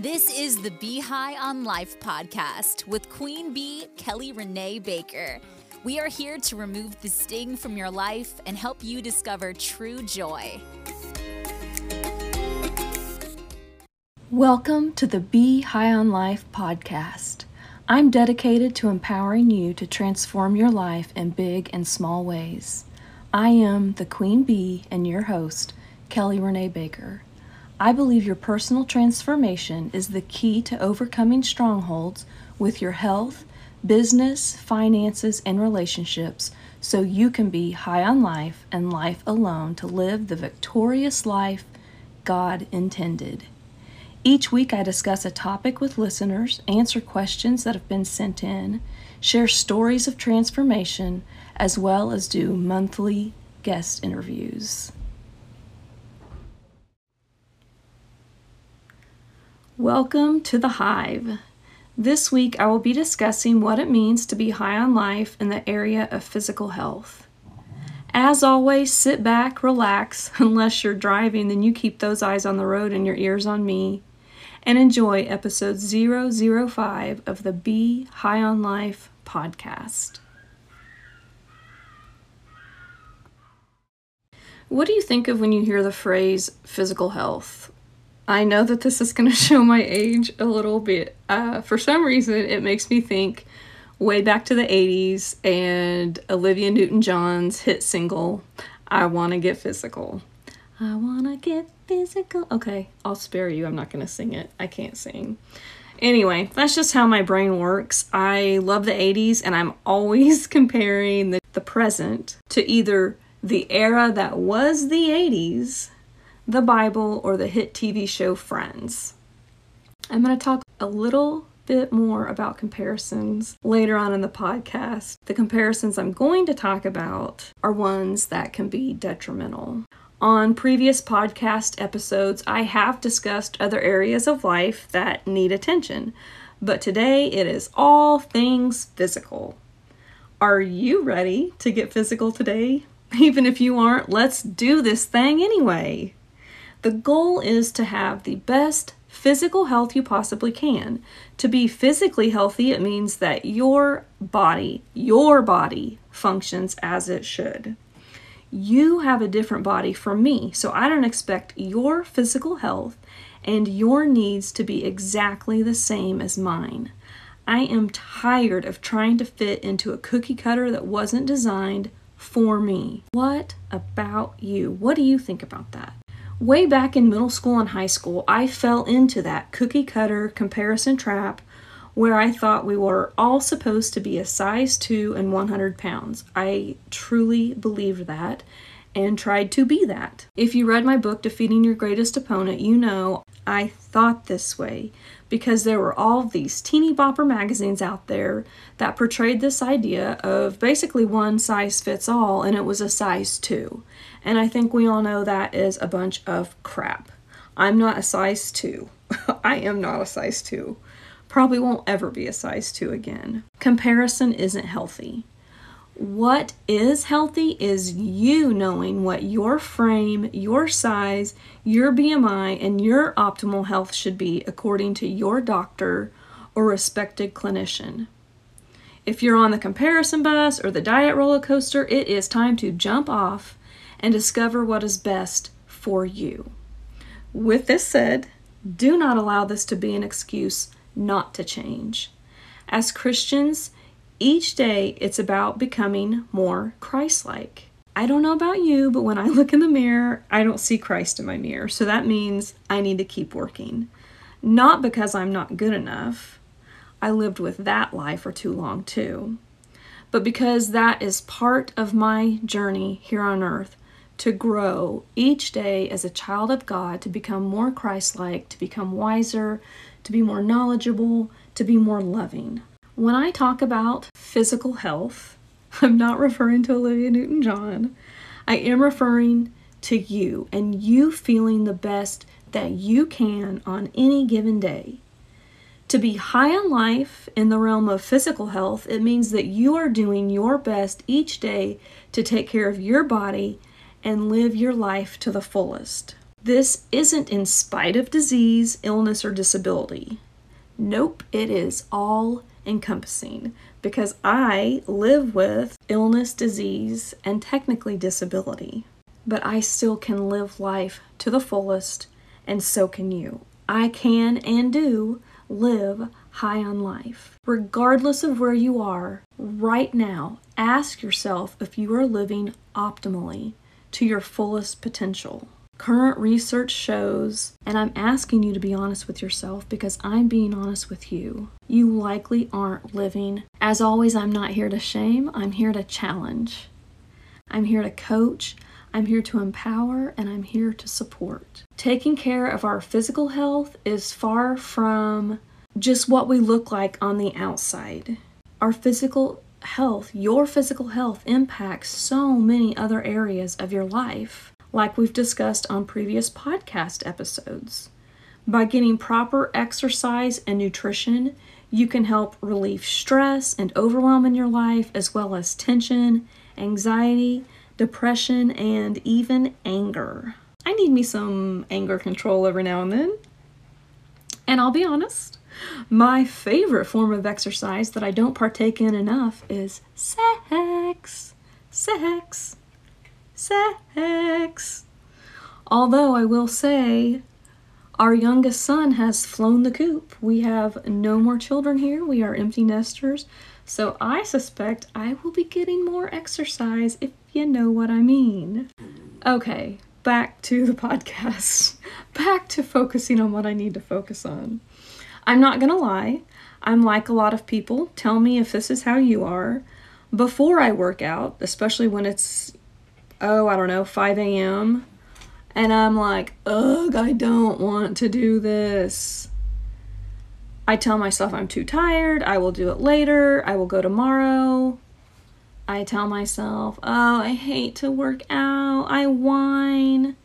This is the Bee High on Life podcast with Queen Bee Kelly Renee Baker. We are here to remove the sting from your life and help you discover true joy. Welcome to the Bee High on Life podcast. I'm dedicated to empowering you to transform your life in big and small ways. I am the Queen Bee and your host, Kelly Renee Baker. I believe your personal transformation is the key to overcoming strongholds with your health, business, finances, and relationships so you can be high on life and life alone to live the victorious life God intended. Each week, I discuss a topic with listeners, answer questions that have been sent in, share stories of transformation, as well as do monthly guest interviews. Welcome to the Hive. This week I will be discussing what it means to be high on life in the area of physical health. As always, sit back, relax, unless you're driving, then you keep those eyes on the road and your ears on me, and enjoy episode 005 of the Bee High on Life podcast. What do you think of when you hear the phrase physical health? I know that this is going to show my age a little bit. Uh, for some reason, it makes me think way back to the 80s and Olivia Newton John's hit single, I Want to Get Physical. I want to get physical. Okay, I'll spare you. I'm not to sing it. I can't sing. Anyway, that's just how my brain works. I love the 80s and I'm always comparing the, the present to either the era that was the 80s the Bible, or the hit TV show Friends. I'm going to talk a little bit more about comparisons later on in the podcast. The comparisons I'm going to talk about are ones that can be detrimental. On previous podcast episodes, I have discussed other areas of life that need attention, but today it is all things physical. Are you ready to get physical today? Even if you aren't, let's do this thing anyway. The goal is to have the best physical health you possibly can. To be physically healthy, it means that your body, your body functions as it should. You have a different body from me, so I don't expect your physical health and your needs to be exactly the same as mine. I am tired of trying to fit into a cookie cutter that wasn't designed for me. What about you? What do you think about that? Way back in middle school and high school, I fell into that cookie cutter comparison trap where I thought we were all supposed to be a size 2 and 100 pounds. I truly believed that and tried to be that. If you read my book, Defeating Your Greatest Opponent, you know I thought this way because there were all these teeny bopper magazines out there that portrayed this idea of basically one size fits all, and it was a size 2. And I think we all know that is a bunch of crap. I'm not a size 2. I am not a size 2. Probably won't ever be a size 2 again. Comparison isn't healthy. What is healthy is you knowing what your frame, your size, your BMI, and your optimal health should be according to your doctor or respected clinician. If you're on the comparison bus or the diet roller coaster, it is time to jump off and discover what is best for you. With this said, do not allow this to be an excuse not to change. As Christians, each day it's about becoming more Christ like. I don't know about you, but when I look in the mirror, I don't see Christ in my mirror. So that means I need to keep working. Not because I'm not good enough. I lived with that lie for too long, too. But because that is part of my journey here on earth to grow each day as a child of God, to become more Christ like, to become wiser, to be more knowledgeable, to be more loving. When I talk about physical health, I'm not referring to Olivia Newton John. I am referring to you and you feeling the best that you can on any given day. To be high on life in the realm of physical health, it means that you are doing your best each day to take care of your body and live your life to the fullest. This isn't in spite of disease, illness, or disability. Nope, it is all encompassing because I live with illness, disease, and technically disability. But I still can live life to the fullest, and so can you. I can and do live high on life. Regardless of where you are, right now, ask yourself if you are living optimally to your fullest potential. Current research shows, and I'm asking you to be honest with yourself because I'm being honest with you. You likely aren't living. As always, I'm not here to shame, I'm here to challenge. I'm here to coach, I'm here to empower, and I'm here to support. Taking care of our physical health is far from just what we look like on the outside. Our physical health, your physical health, impacts so many other areas of your life, like we've discussed on previous podcast episodes. By getting proper exercise and nutrition, you can help relieve stress and overwhelm in your life, as well as tension, anxiety, depression, and even anger. I need me some anger control every now and then. And I'll be honest, my favorite form of exercise that I don't partake in enough is sex. Sex. Sex. Although I will say, our youngest son has flown the coop. We have no more children here. We are empty nesters. So I suspect I will be getting more exercise if you know what I mean. Okay, back to the podcast. Back to focusing on what I need to focus on. I'm not gonna lie, I'm like a lot of people. Tell me if this is how you are. Before I work out, especially when it's, oh, I don't know, 5 a.m., and I'm like, ugh, I don't want to do this. I tell myself I'm too tired, I will do it later, I will go tomorrow. I tell myself, oh, I hate to work out, I whine.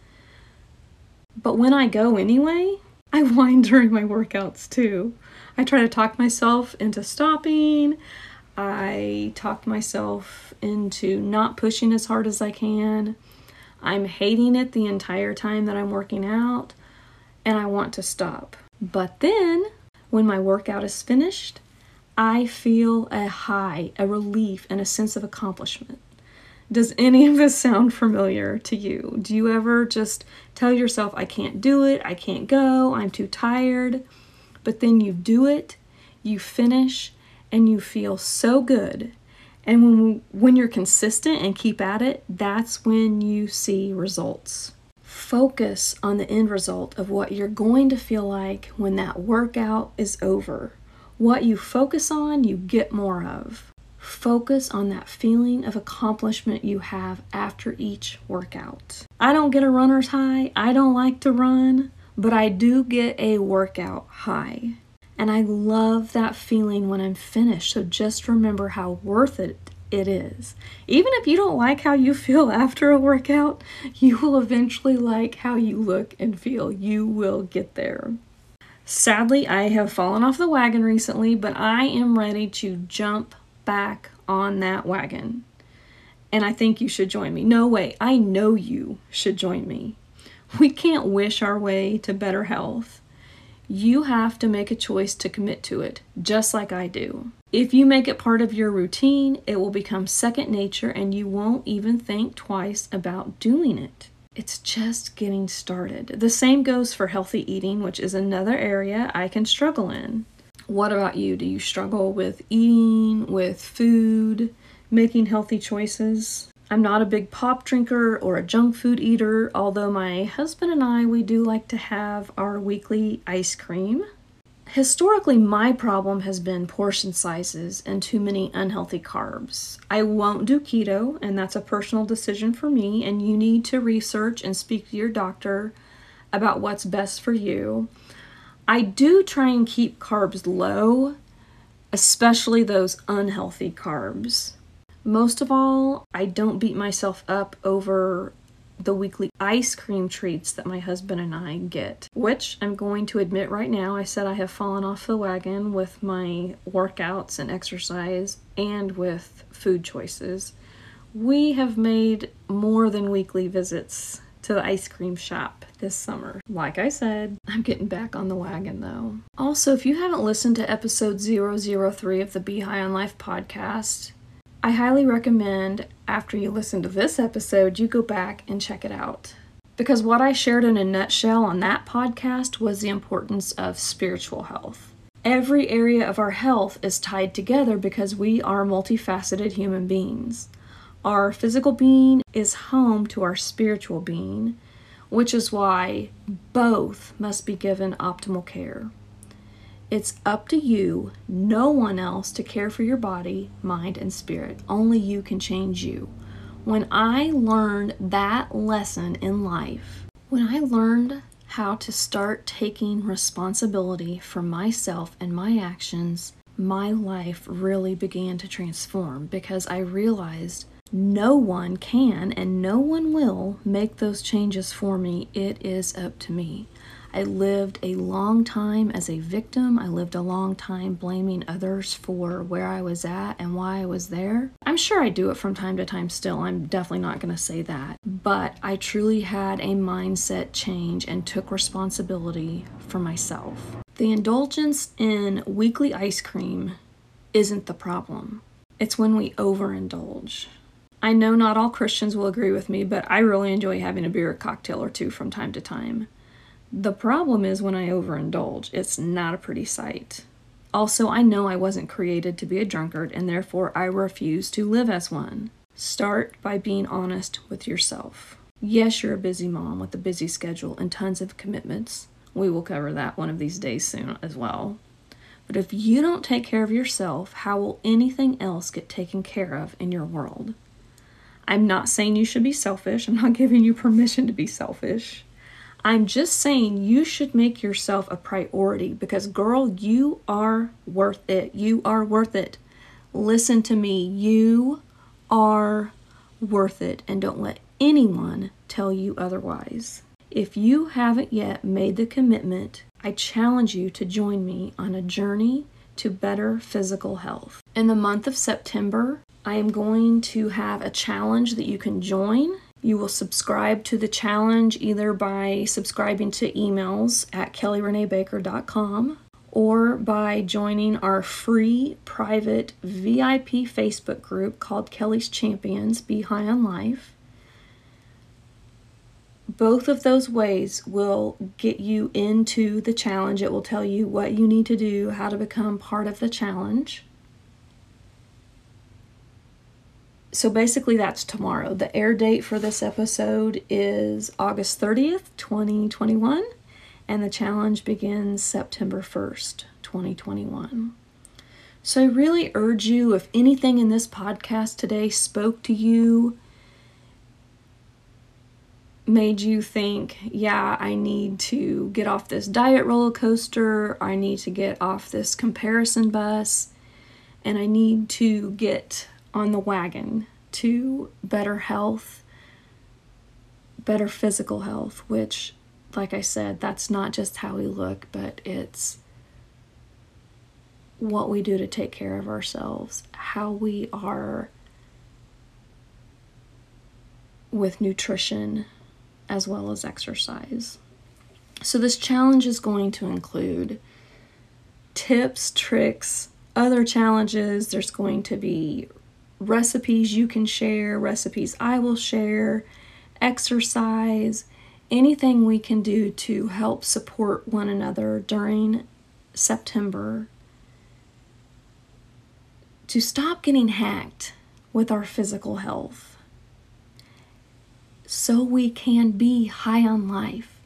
But when I go anyway, I whine during my workouts too. I try to talk myself into stopping. I talk myself into not pushing as hard as I can. I'm hating it the entire time that I'm working out and I want to stop. But then, when my workout is finished, I feel a high, a relief, and a sense of accomplishment. Does any of this sound familiar to you? Do you ever just tell yourself, I can't do it, I can't go, I'm too tired? But then you do it, you finish, and you feel so good. And when, when you're consistent and keep at it, that's when you see results. Focus on the end result of what you're going to feel like when that workout is over. What you focus on, you get more of. Focus on that feeling of accomplishment you have after each workout. I don't get a runner's high, I don't like to run, but I do get a workout high. And I love that feeling when I'm finished. So just remember how worth it it is. Even if you don't like how you feel after a workout, you will eventually like how you look and feel. You will get there. Sadly, I have fallen off the wagon recently, but I am ready to jump back on that wagon. And I think you should join me. No way, I know you should join me. We can't wish our way to better health. You have to make a choice to commit to it, just like I do. If you make it part of your routine, it will become second nature and you won't even think twice about doing it. It's just getting started. The same goes for healthy eating, which is another area I can struggle in. What about you? Do you struggle with eating, with food, making healthy choices? I'm not a big pop drinker or a junk food eater, although my husband and I, we do like to have our weekly ice cream. Historically, my problem has been portion sizes and too many unhealthy carbs. I won't do keto, and that's a personal decision for me, and you need to research and speak to your doctor about what's best for you. I do try and keep carbs low, especially those unhealthy carbs. Most of all, I don't beat myself up over the weekly ice cream treats that my husband and I get, which I'm going to admit right now, I said I have fallen off the wagon with my workouts and exercise and with food choices. We have made more than weekly visits to the ice cream shop this summer. Like I said, I'm getting back on the wagon though. Also, if you haven't listened to episode 003 of the Bee High on Life podcast, I highly recommend after you listen to this episode, you go back and check it out. Because what I shared in a nutshell on that podcast was the importance of spiritual health. Every area of our health is tied together because we are multifaceted human beings. Our physical being is home to our spiritual being, which is why both must be given optimal care. It's up to you, no one else, to care for your body, mind, and spirit. Only you can change you. When I learned that lesson in life, when I learned how to start taking responsibility for myself and my actions, my life really began to transform because I realized no one can and no one will make those changes for me. It is up to me. I lived a long time as a victim. I lived a long time blaming others for where I was at and why I was there. I'm sure I do it from time to time still. I'm definitely not going to say that. But I truly had a mindset change and took responsibility for myself. The indulgence in weekly ice cream isn't the problem, it's when we overindulge. I know not all Christians will agree with me, but I really enjoy having a beer cocktail or two from time to time. The problem is when I overindulge, it's not a pretty sight. Also, I know I wasn't created to be a drunkard, and therefore I refuse to live as one. Start by being honest with yourself. Yes, you're a busy mom with a busy schedule and tons of commitments. We will cover that one of these days soon as well. But if you don't take care of yourself, how will anything else get taken care of in your world? I'm not saying you should be selfish. I'm not giving you permission to be selfish. I'm just saying you should make yourself a priority because, girl, you are worth it. You are worth it. Listen to me. You are worth it. And don't let anyone tell you otherwise. If you haven't yet made the commitment, I challenge you to join me on a journey to better physical health. In the month of September, I am going to have a challenge that you can join you will subscribe to the challenge either by subscribing to emails at kellyreneebaker.com or by joining our free private VIP Facebook group called Kelly's Champions Be High on Life. Both of those ways will get you into the challenge. It will tell you what you need to do, how to become part of the challenge. So basically that's tomorrow. The air date for this episode is August 30th, 2021, and the challenge begins September 1st, 2021. So I really urge you if anything in this podcast today spoke to you, made you think, yeah, I need to get off this diet roller coaster, I need to get off this comparison bus, and I need to get on the wagon to better health, better physical health, which, like I said, that's not just how we look, but it's what we do to take care of ourselves, how we are with nutrition as well as exercise. So, this challenge is going to include tips, tricks, other challenges. There's going to be recipes you can share, recipes I will share, exercise, anything we can do to help support one another during September to stop getting hacked with our physical health. So we can be high on life,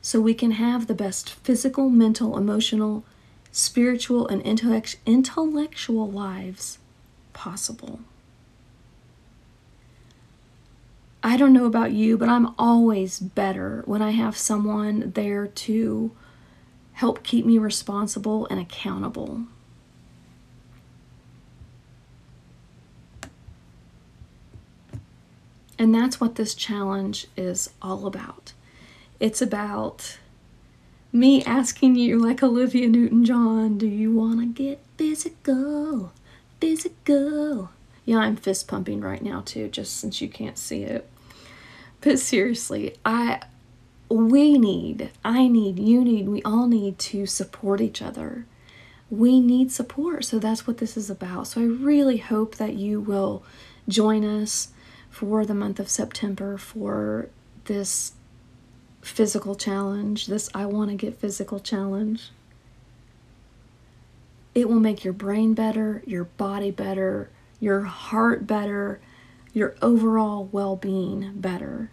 so we can have the best physical, mental, emotional, spiritual, and intellectual lives possible. I don't know about you, but I'm always better when I have someone there to help keep me responsible and accountable. And that's what this challenge is all about. It's about me asking you, like Olivia Newton John, do you want to get physical? Physical. Yeah, I'm fist pumping right now too, just since you can't see it. But seriously, I we need, I need, you need, we all need to support each other. We need support. So that's what this is about. So I really hope that you will join us for the month of September for this physical challenge, this I want to get physical challenge. It will make your brain better, your body better, your heart better, your overall well being better.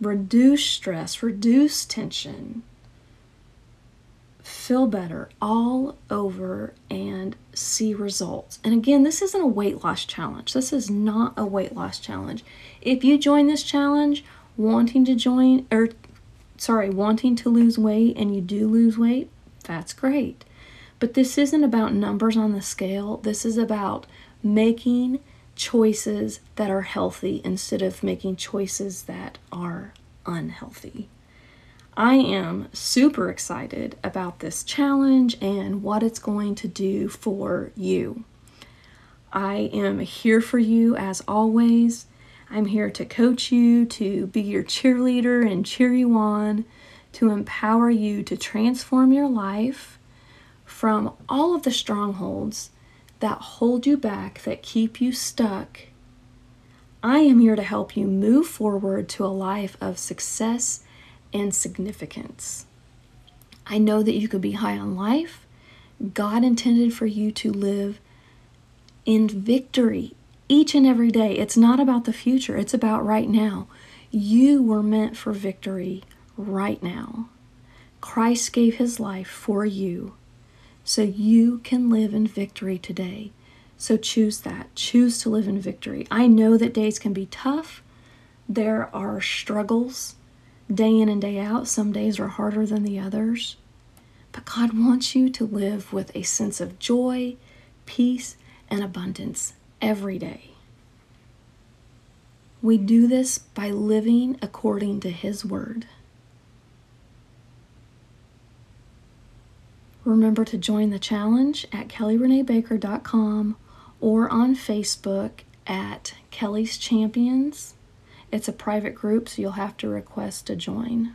Reduce stress, reduce tension, feel better all over and see results. And again, this isn't a weight loss challenge. This is not a weight loss challenge. If you join this challenge wanting to join or sorry, wanting to lose weight and you do lose weight, that's great. But this isn't about numbers on the scale. This is about making choices that are healthy instead of making choices that are unhealthy. I am super excited about this challenge and what it's going to do for you. I am here for you as always. I'm here to coach you, to be your cheerleader and cheer you on, to empower you to transform your life from all of the strongholds that hold you back, that keep you stuck. I am here to help you move forward to a life of success and significance. I know that you could be high on life. God intended for you to live in victory each and every day. It's not about the future, it's about right now. You were meant for victory right now. Christ gave his life for you so you can live in victory today. So choose that. Choose to live in victory. I know that days can be tough. There are struggles day in and day out. Some days are harder than the others. But God wants you to live with a sense of joy, peace, and abundance every day. We do this by living according to His Word. Remember to join the challenge at kellyreneebaker.com or on Facebook at Kelly's Champions. It's a private group, so you'll have to request to join.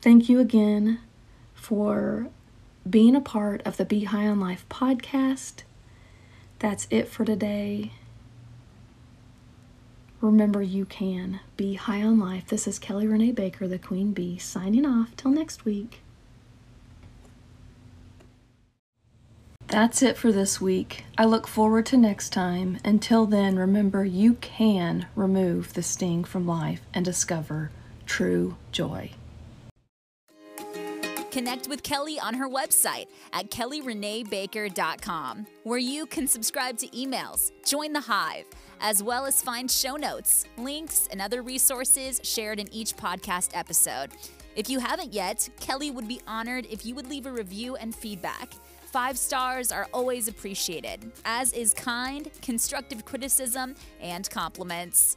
Thank you again for being a part of the Bee High on Life podcast. That's it for today. Remember, you can be high on life. This is Kelly Renee Baker, the Queen Bee, signing off. Till next week. That's it for this week. I look forward to next time. Until then, remember you can remove the sting from life and discover true joy. Connect with Kelly on her website at kellyreneebaker.com, where you can subscribe to emails, join the Hive, as well as find show notes, links, and other resources shared in each podcast episode. If you haven't yet, Kelly would be honored if you would leave a review and feedback. Five stars are always appreciated, as is kind, constructive criticism and compliments.